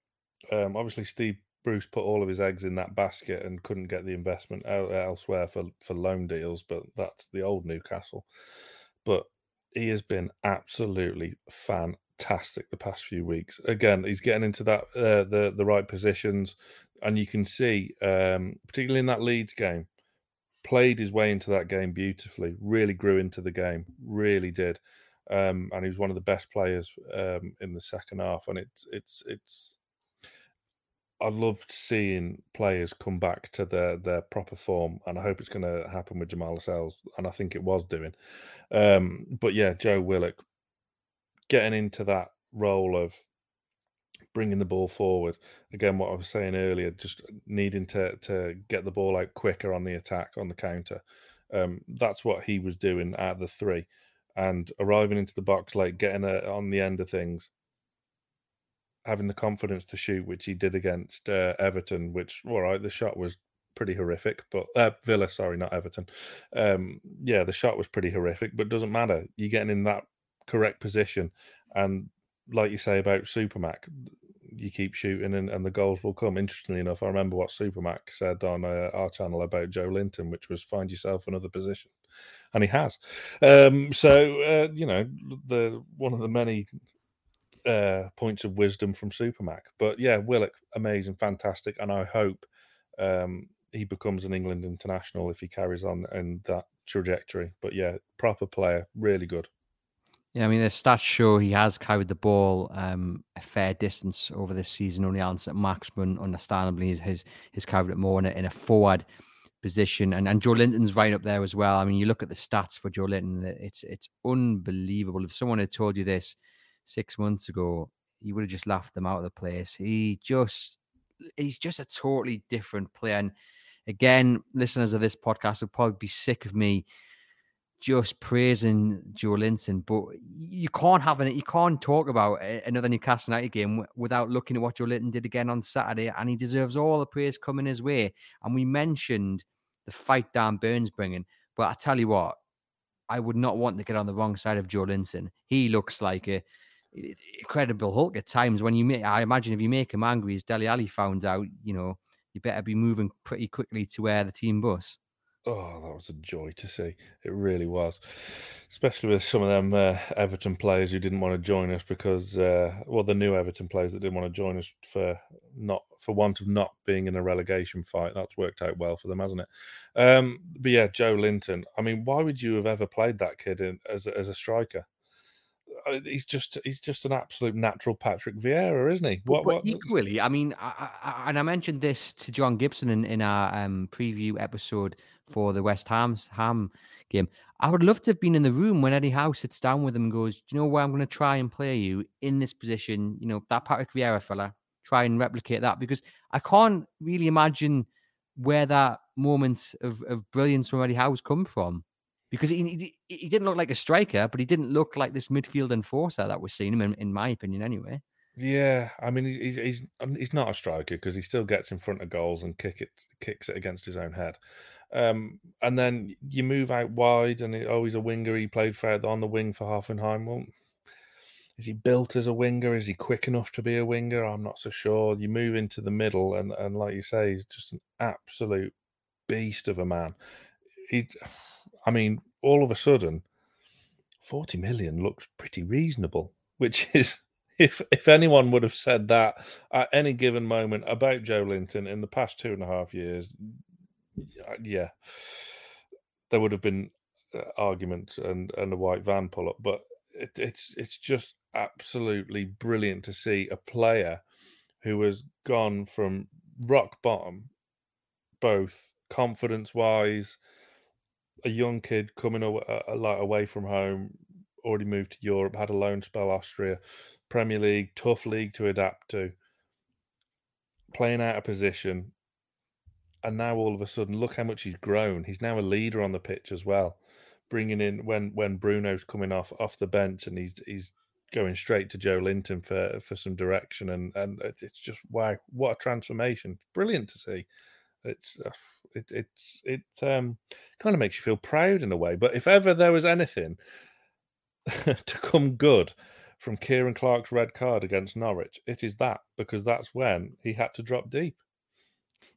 Um, obviously, Steve Bruce put all of his eggs in that basket and couldn't get the investment elsewhere for for loan deals, but that's the old Newcastle. But he has been absolutely fantastic the past few weeks. Again, he's getting into that uh, the the right positions, and you can see, um, particularly in that Leeds game, played his way into that game beautifully. Really grew into the game, really did, um, and he was one of the best players um, in the second half. And it's it's it's I loved seeing players come back to their their proper form, and I hope it's going to happen with Jamal Lascelles, and I think it was doing. Um, but yeah, Joe Willock getting into that role of bringing the ball forward again. What I was saying earlier, just needing to to get the ball out quicker on the attack on the counter. Um, that's what he was doing at the three, and arriving into the box late, getting a, on the end of things having the confidence to shoot, which he did against uh, Everton. Which, all right, the shot was pretty horrific, but uh, Villa, sorry, not Everton. Um, yeah, the shot was pretty horrific, but doesn't matter. You're getting in that correct position, and like you say about Supermac, you keep shooting and, and the goals will come. Interestingly enough, I remember what Supermac said on uh, our channel about Joelinton, which was find yourself another position, and he has. Um, so uh, you know, the one of the many uh, points of wisdom from Supermac. But yeah, Willock, amazing, fantastic, and I hope um, he becomes an England international if he carries on in that trajectory. But yeah, proper player, really good. Yeah, I mean the stats show he has carried the ball um, a fair distance over this season. Only Allan Saint-Maximin, understandably, has has carried it more in a, in a forward position, and and Joelinton's right up there as well. I mean, you look at the stats for Joelinton; it's it's unbelievable. If someone had told you this six months ago, you would have just laughed them out of the place. He just he's just a totally different player. And again, listeners of this podcast will probably be sick of me just praising Joe Joelinton, but you can't have it. You can't talk about another Newcastle United game without looking at what Joelinton did again on Saturday, and he deserves all the praise coming his way. And we mentioned the fight Dan Burn's bringing, but I tell you what, I would not want to get on the wrong side of Joe Joelinton. He looks like a incredible Hulk at times. When you make, I imagine if you make him angry, as Dele Alli found out, you know, you better be moving pretty quickly to where the team bus. Oh, that was a joy to see. It really was, especially with some of them uh, Everton players who didn't want to join us because, uh, well, the new Everton players that didn't want to join us for not for want of not being in a relegation fight. That's worked out well for them, hasn't it? Um, but yeah, Joelinton. I mean, why would you have ever played that kid in, as as a striker? Uh, he's just he's just an absolute natural Patrick Vieira, isn't he? What, but what... equally, I mean, I, I, and I mentioned this to John Gibson in, in our um, preview episode for the West Ham's Ham game. I would love to have been in the room when Eddie Howe sits down with him and goes, "Do you know where I'm going to try and play you in this position? You know that Patrick Vieira fella. Try and replicate that because I can't really imagine where that moment of, of brilliance from Eddie Howe's come from." Because he, he, he didn't look like a striker, but he didn't look like this midfield enforcer that we're seeing him in, in my opinion, anyway. Yeah, I mean he's he's he's not a striker because he still gets in front of goals and kick it kicks it against his own head. Um, and then you move out wide, and oh, he's a winger. He played for on the wing for Hoffenheim. Well, is he built as a winger? Is he quick enough to be a winger? I'm not so sure. You move into the middle, and and like you say, he's just an absolute beast of a man. He, I mean, all of a sudden, forty million looks pretty reasonable, which is. If, if anyone would have said that at any given moment about Joelinton in the past two and a half years, yeah, there would have been uh, argument and and a white van pull up, but it, it's it's just absolutely brilliant to see a player who has gone from rock bottom, both confidence wise, a young kid coming away, a lot away from home, already moved to Europe, had a loan spell Austria, Premier League, tough league to adapt to, playing out of position, and now all of a sudden, look how much he's grown. He's now a leader on the pitch as well, bringing in when when Bruno's coming off off the bench and he's he's going straight to Joelinton for for some direction and and it's just wow, what a transformation! Brilliant to see. It's uh, it it's it um kind of makes you feel proud in a way. But if ever there was anything to come good from Ciaran Clark's red card against Norwich, it is that because that's when he had to drop deep.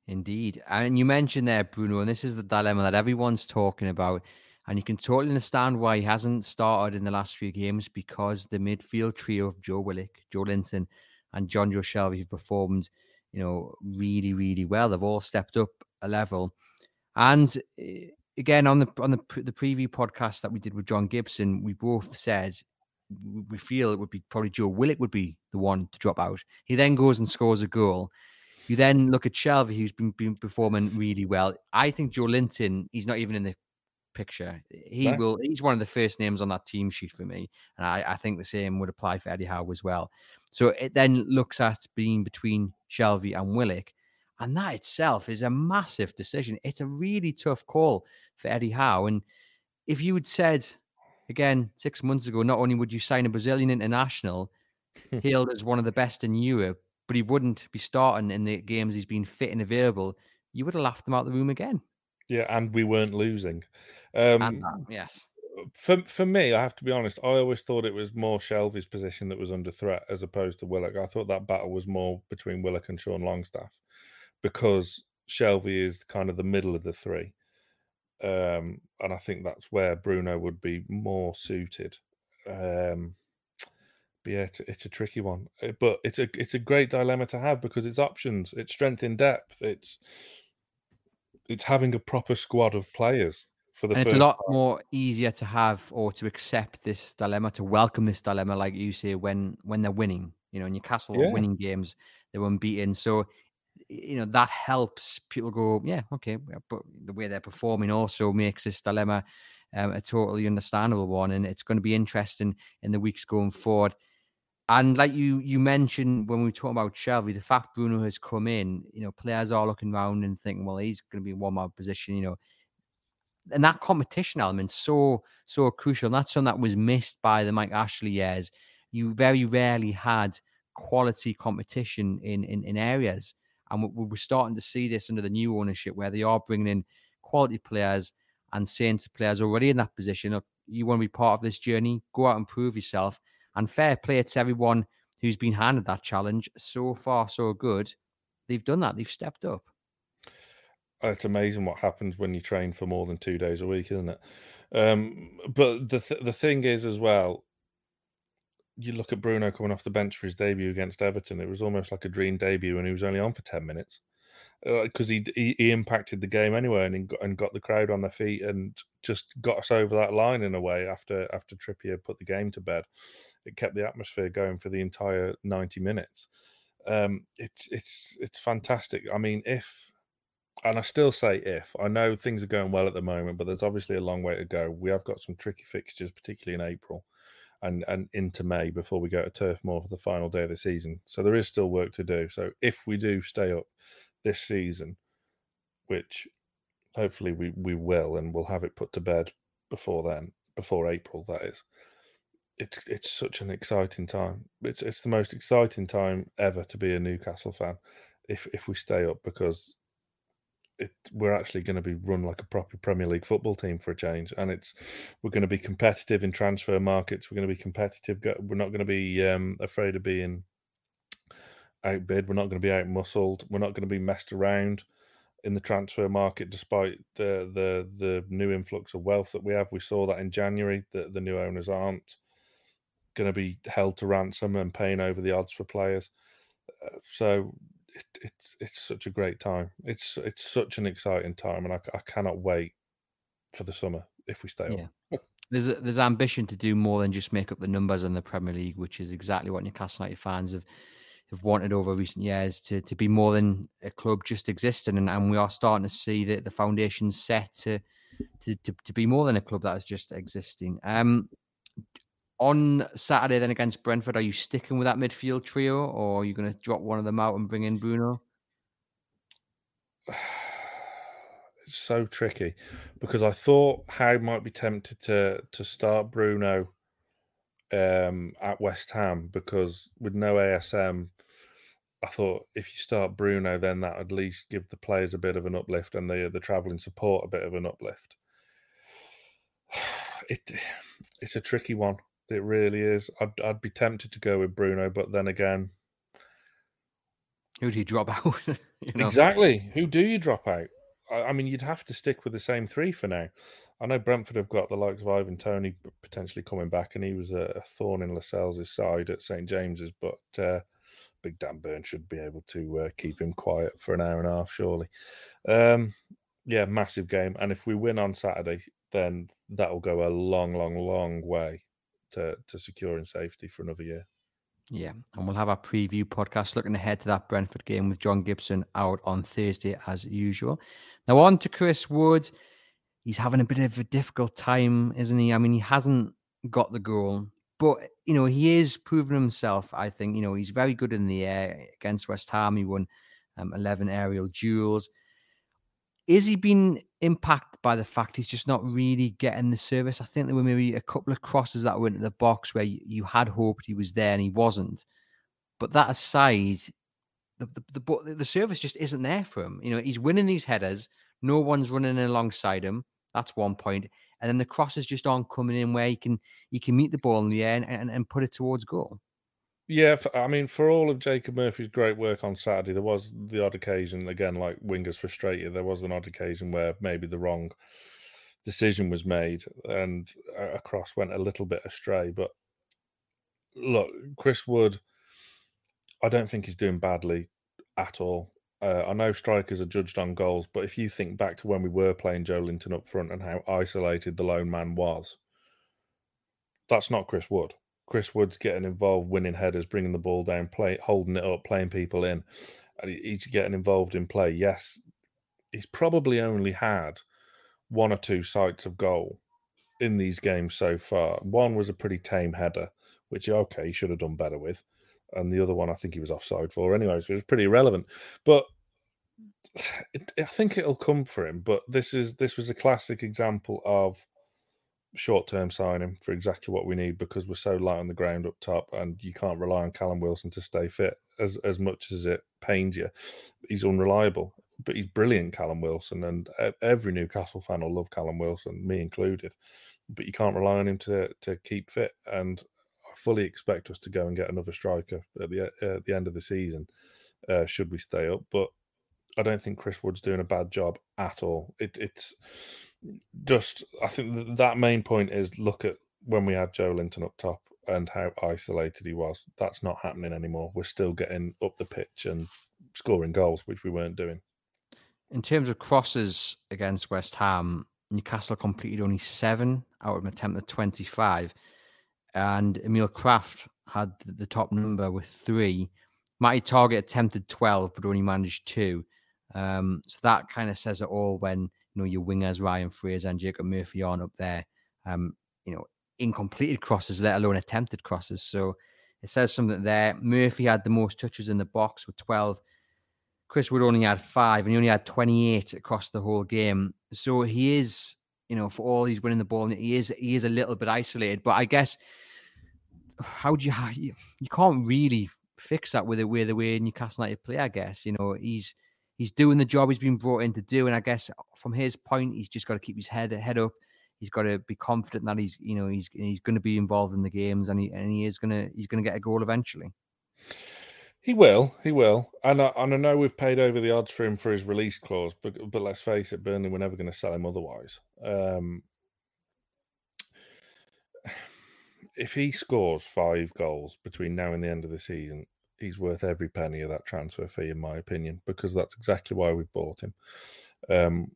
Indeed. And you mentioned there, Bruno, and this is the dilemma that everyone's talking about. And you can totally understand why he hasn't started in the last few games because the midfield trio of Joe Willock, Joe Linton, and Jonjo Shelvey have performed, you know, really, really well. They've all stepped up a level. And eh, again, on the on the the preview podcast that we did with John Gibson, we both said we feel it would be probably Joe Willock would be the one to drop out. He then goes and scores a goal. You then look at Shelvey, who's been, been performing really well. I think Joelinton, he's not even in the picture. He right. will. He's one of the first names on that team sheet for me, and I, I, think the same would apply for Eddie Howe as well. So it then looks at being between Shelvey and Willock, and that itself is a massive decision. It's a really tough call for Eddie Howe, and if you had said again six months ago, not only would you sign a Brazilian international hailed as one of the best in Europe, but he wouldn't be starting in the games he's been fit and available, you would have laughed him out of the room again. Yeah, and we weren't losing. Um, that, yes. For for me, I have to be honest. I always thought it was more Shelvey's position that was under threat as opposed to Willock. I thought that battle was more between Willock and Sean Longstaff because Shelvey is kind of the middle of the three, um, and I think that's where Bruno would be more suited. Um, but yeah, it's, it's, a tricky one, eh, but it's a it's a great dilemma to have because it's options, it's strength in depth, it's it's having a proper squad of players for the. And it's a lot part. more easier to have or to accept this dilemma, to welcome this dilemma, like you say, when when they're winning. You know, Newcastle yeah. winning games, they were unbeaten, so you know that helps people go, yeah, okay, but the way they're performing also makes this dilemma um, a totally understandable one, and it's going to be interesting in the weeks going forward. And like you you mentioned when we talking about Shelvey, the fact Bruno has come in, you know, players are looking around and thinking, well, he's going to be in one more position, you know. And that competition element so so crucial. And that's something that was missed by the Mike Ashley years. You very rarely had quality competition in in, in areas, and we're starting to see this under the new ownership where they are bringing in quality players and saying to players already in that position, you want to be part of this journey, go out and prove yourself And fair play to everyone who's been handed that challenge. So far, so good. They've done that. They've stepped up. It's amazing what happens when you train for more than two days a week, isn't it? Um, but the th- the thing is, as well, you look at Bruno coming off the bench for his debut against Everton. It was almost like a dream debut, and he was only on for ten minutes because uh, he, he, he impacted the game anyway, and got, and got the crowd on their feet, and just got us over that line in a way. After after Trippier put the game to bed, it kept the atmosphere going for the entire ninety minutes. Um, it's it's it's fantastic. I mean, if and I still say if I know things are going well at the moment, but there's obviously a long way to go. We have got some tricky fixtures, particularly in April and and into May before we go to Turf Moor for the final day of the season. So there is still work to do. So if we do stay up this season, which hopefully we we will, and we'll have it put to bed before then, before April, that is. It's it's such an exciting time. It's it's the most exciting time ever to be a Newcastle fan, if if we stay up because it, we're actually going to be run like a proper Premier League football team for a change, and it's we're going to be competitive in transfer markets. We're going to be competitive. We're not going to be um, afraid of being outbid. We're not going to be outmuscled. We're not going to be messed around in the transfer market, despite the the the new influx of wealth that we have. We saw that in January that the new owners aren't going to be held to ransom and paying over the odds for players. Uh, so it, it's it's such a great time. It's it's such an exciting time, and I, I cannot wait for the summer if we stay yeah. on. there's a, there's ambition to do more than just make up the numbers in the Premier League, which is exactly what Newcastle United fans have have wanted over recent years to to be more than a club just existing, and, and we are starting to see that the foundations set to, to to to be more than a club that is just existing. Um, on Saturday, then against Brentford, are you sticking with that midfield trio, or are you going to drop one of them out and bring in Bruno? It's so tricky because I thought Howe might be tempted to to start Bruno um, at West Ham because with no ASM, I thought if you start Bruno, then that at least give the players a bit of an uplift and the the travelling support a bit of an uplift. It it's a tricky one it really is. I'd I'd be tempted to go with Bruno, but then again, who do you drop out? you know? Exactly. Who do you drop out? I, I, mean, you'd have to stick with the same three for now. I know Brentford have got the likes of Ivan Toney potentially coming back, and he was a, a thorn in Lascelles' side at St James's, but uh, Big Dan Burn should be able to uh, keep him quiet for an hour and a half, surely. Um, yeah, massive game, and if we win on Saturday, then that will go a long, long, long way to to securing safety for another year. Yeah, and we'll have our preview podcast looking ahead to that Brentford game with John Gibson out on Thursday as usual. Now on to Chris Woods. He's having a bit of a difficult time, isn't he? I mean, he hasn't got the goal, but you know he is proving himself. I think you know he's very good in the air against West Ham. He won um, eleven aerial duels is he been impacted by the fact he's just not really getting the service? I think there were maybe a couple of crosses that went into the box where you, you had hoped he was there and he wasn't. But that aside, the, the, the, the service just isn't there for him. You know, he's winning these headers. No one's running alongside him. That's one point. And then the crosses just aren't coming in where he can he can meet the ball in the air and, and, and put it towards goal. Yeah, I mean, for all of Jacob Murphy's great work on Saturday, there was the odd occasion, again, like wingers frustrated, there was an odd occasion where maybe the wrong decision was made and a cross went a little bit astray. But look, Chris Wood, I don't think he's doing badly at all. Uh, I know strikers are judged on goals, but if you think back to when we were playing Joelinton up front and how isolated the lone man was, that's not Chris Wood. Chris Wood's getting involved, winning headers, bringing the ball down, play, holding it up, playing people in. He's getting involved in play. Yes, he's probably only had one or two sights of goal in these games so far. One was a pretty tame header, which okay, he should have done better with, and the other one I think he was offside for anyway, so it was pretty irrelevant. But it, I think it'll come for him. But this is this was a classic example of short term signing for exactly what we need because we're so light on the ground up top and you can't rely on Callum Wilson to stay fit as as much as it pains you. He's unreliable, but he's brilliant, Callum Wilson, and every Newcastle fan will love Callum Wilson, me included. But you can't rely on him to to keep fit, and I fully expect us to go and get another striker at the at the end of the season, uh, should we stay up. But I don't think Chris Wood's doing a bad job at all. It, it's just I think that main point is look at when we had Joelinton up top and how isolated he was. That's not happening anymore. We're still getting up the pitch and scoring goals, which we weren't doing. In terms of crosses against West Ham, Newcastle completed only seven out of an attempt at 25. And Emil Krafth had the top number with three. Matty Targett attempted 12, but only managed two. Um, so that kind of says it all when you know your wingers Ryan Fraser and Jacob Murphy on up there. Um, you know, incompleted crosses, let alone attempted crosses. So it says something there. Murphy had the most touches in the box with 12. Chris Wood only had five, and he only had 28 across the whole game. So he is, you know, for all he's winning the ball, he is he is a little bit isolated. But I guess how do you you, you can't really fix that with the way the way Newcastle United play. I guess you know he's he's doing the job he's been brought in to do, and I guess from his point, he's just got to keep his head head up. He's got to be confident that he's you know he's he's going to be involved in the games, and he and he is going to he's going to get a goal eventually. He will, he will, and I, and I know we've paid over the odds for him for his release clause, but but let's face it, Burnley were never going to sell him otherwise. Um, if he scores five goals between now and the end of the season, he's worth every penny of that transfer fee, in my opinion, because that's exactly why we've bought him. Um,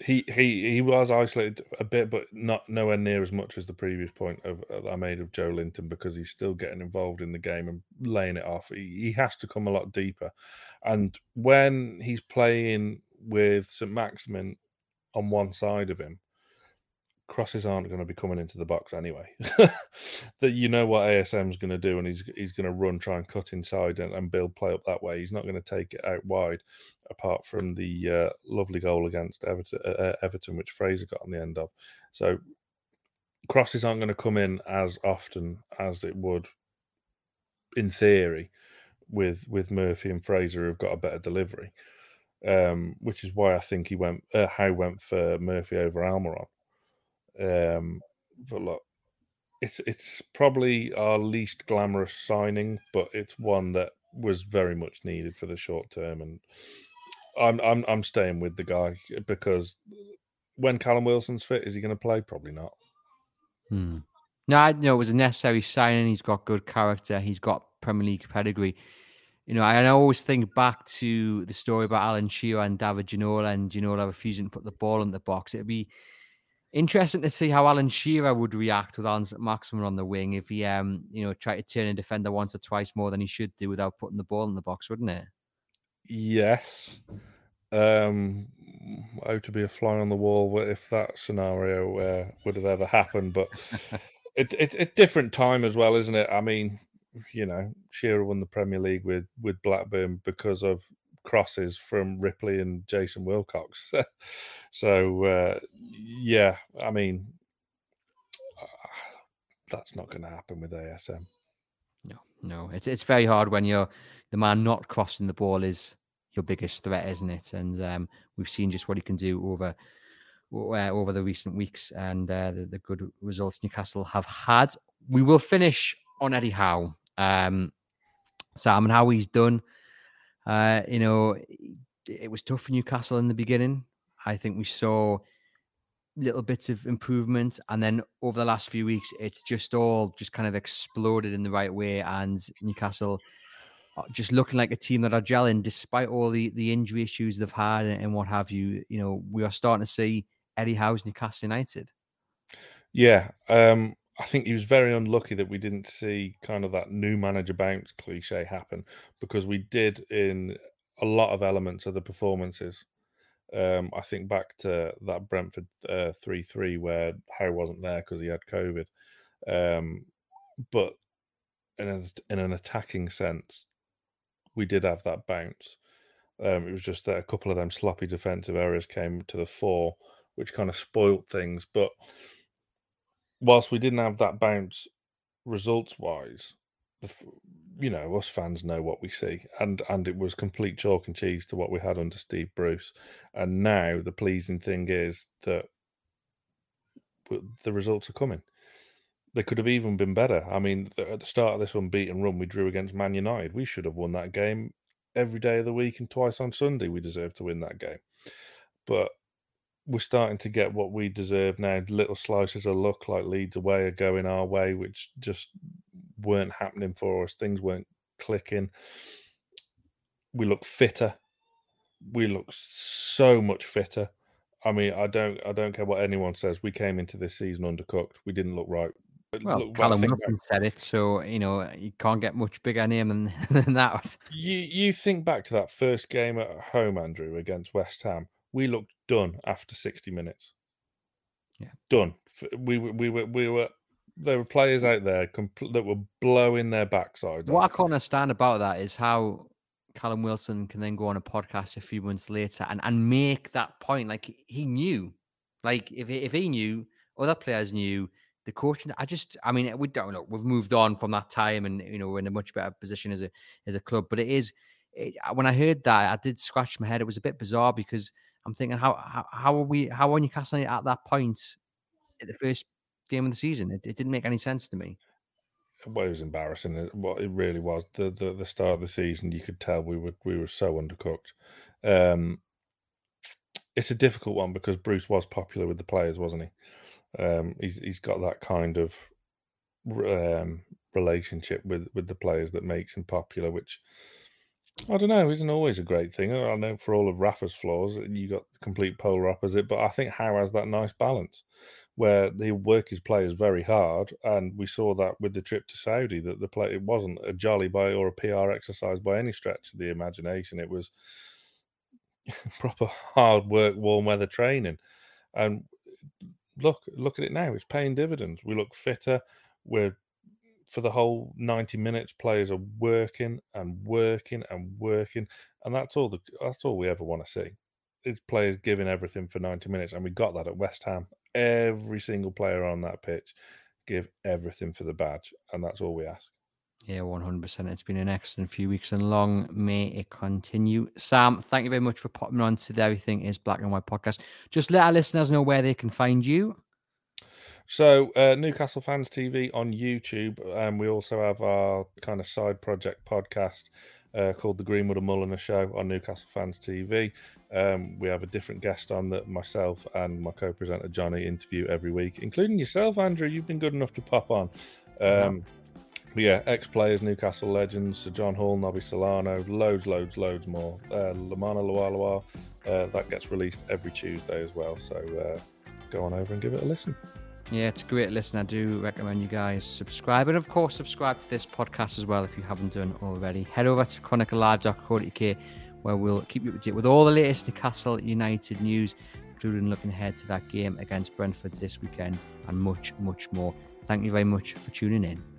he he he was isolated a bit, but not nowhere near as much as the previous point of uh, I made of Joelinton because he's still getting involved in the game and laying it off. He, he has to come a lot deeper, and when he's playing with St Maximin on one side of him, crosses aren't going to be coming into the box anyway. that you know what ASM's going to do, and he's he's going to run, try and cut inside and, and build play up that way. He's not going to take it out wide, apart from the uh, lovely goal against Everton, uh, uh, Everton, which Fraser got on the end of. So crosses aren't going to come in as often as it would, in theory, with with Murphy and Fraser who've got a better delivery. Um, which is why I think he went uh, how went for Murphy over Almiron um, but look, it's it's probably our least glamorous signing, but it's one that was very much needed for the short term, and I'm I'm I'm staying with the guy because when Callum Wilson's fit, is he going to play? Probably not. Hmm. No, I know it was a necessary signing. He's got good character. He's got Premier League pedigree. You know, I, I always think back to the story about Alan Shearer and David Ginola and Ginola refusing to put the ball in the box. It'd be Interesting to see how Alan Shearer would react with Alan Maximin on the wing if he, um, you know, tried to turn a defender once or twice more than he should do without putting the ball in the box, wouldn't it? Yes. Um, how to be a fly on the wall if that scenario uh, would have ever happened, but it's it, it, different time as well, isn't it? I mean, you know, Shearer won the Premier League with with Blackburn because of crosses from Ripley and Jason Wilcox. so uh, yeah, I mean that's not going to happen with ASM. No, no, it's it's very hard when you're the man not crossing the ball is your biggest threat, isn't it? And um, we've seen just what he can do over uh, over the recent weeks and uh, the, the, good results Newcastle have had. We will finish on Eddie Howe, um, Sam, and how he's done uh, you know, it was tough for Newcastle in the beginning. I think we saw little bits of improvement, and then over the last few weeks, it's just all just kind of exploded in the right way, and Newcastle just looking like a team that are gelling despite all the the injury issues they've had and, what have you. You know, we are starting to see Eddie Howe's Newcastle United. Yeah, um, I think he was very unlucky that we didn't see kind of that new manager bounce cliche happen because we did in a lot of elements of the performances. Um, I think back to that Brentford uh, three uh, three where Harry wasn't there because he had COVID, um, but in an, in an attacking sense, we did have that bounce. Um, it was just that a couple of them sloppy defensive errors came to the fore, which kind of spoilt things. But whilst we didn't have that bounce results wise, you know, us fans know what we see, and and it was complete chalk and cheese to what we had under Steve Bruce. And now the pleasing thing is that the results are coming. They could have even been better. I mean, at the start of this unbeaten run, we drew against Man United. We should have won that game every day of the week and twice on Sunday. We deserve to win that game. But we're starting to get what we deserve now. Little slices of luck, like Leeds away, are going our way, which just weren't happening for us. Things weren't clicking. We look fitter. We look so much fitter. I mean, I don't, I don't care what anyone says. We came into this season undercooked. We didn't look right. Well, look, Callum Wilson back, said it, so you know you can't get much bigger name than, than that. You you think back to that first game at home, Andrew, against West Ham. We looked done after sixty minutes. Yeah, done. We were we were we were there were players out there compl- that were blowing their backsides. What off. I can't understand about that is how Callum Wilson can then go on a podcast a few months later and, and make that point. Like he knew, like if if he knew, other players knew. The coaching, I just, I mean, we don't know. We've moved on from that time, and you know, we're in a much better position as a as a club. But it is, it, when I heard that, I did scratch my head. It was a bit bizarre because I'm thinking, how how, how are we? How are Newcastle at that point at the first game of the season. It, it didn't make any sense to me. Well, it was embarrassing. What it really was. The, the the start of the season, you could tell we were we were so undercooked. Um, it's a difficult one because Bruce was popular with the players, wasn't he? Um, he's he's got that kind of um, relationship with with the players that makes him popular, which I don't know isn't always a great thing. I know for all of Rafa's flaws, uh, you got the complete polar opposite, but I think Howe has that nice balance where they work his players very hard, and we saw that with the trip to Saudi that the play it wasn't a jolly by or a PR exercise by any stretch of the imagination. It was proper hard work, warm weather training, and look look at it now. It's paying dividends. We look fitter. We're for the whole 90 minutes players are working and working and working and that's all the that's all we ever want to see is players giving everything for 90 minutes and we got that at West Ham every single player on that pitch give everything for the badge, and that's all we ask. Yeah, 100%. It's been an excellent few weeks and long may it continue. Sam, thank you very much for popping on to the Everything is Black and White podcast. Just let our listeners know where they can find you. So, uh, Newcastle Fans TV on YouTube. and um, we also have our kind of side project podcast uh, called The Greenwood and Mulliner Show on Newcastle Fans TV. Um, we have a different guest on that myself and my co presenter Johnny interview every week, including yourself, Andrew. You've been good enough to pop on. Um, yeah, ex players, Newcastle legends, Sir John Hall, Nobby Solano, loads, loads, loads more. Uh, Lomana LuaLua, uh, that gets released every Tuesday as well. So uh, go on over and give it a listen. Yeah, it's a great listen. I do recommend you guys subscribe. And of course, subscribe to this podcast as well if you haven't done already. Head over to chroniclelive.co.uk where we'll keep you up to date with all the latest Newcastle United news, including looking ahead to that game against Brentford this weekend and much, much more. Thank you very much for tuning in.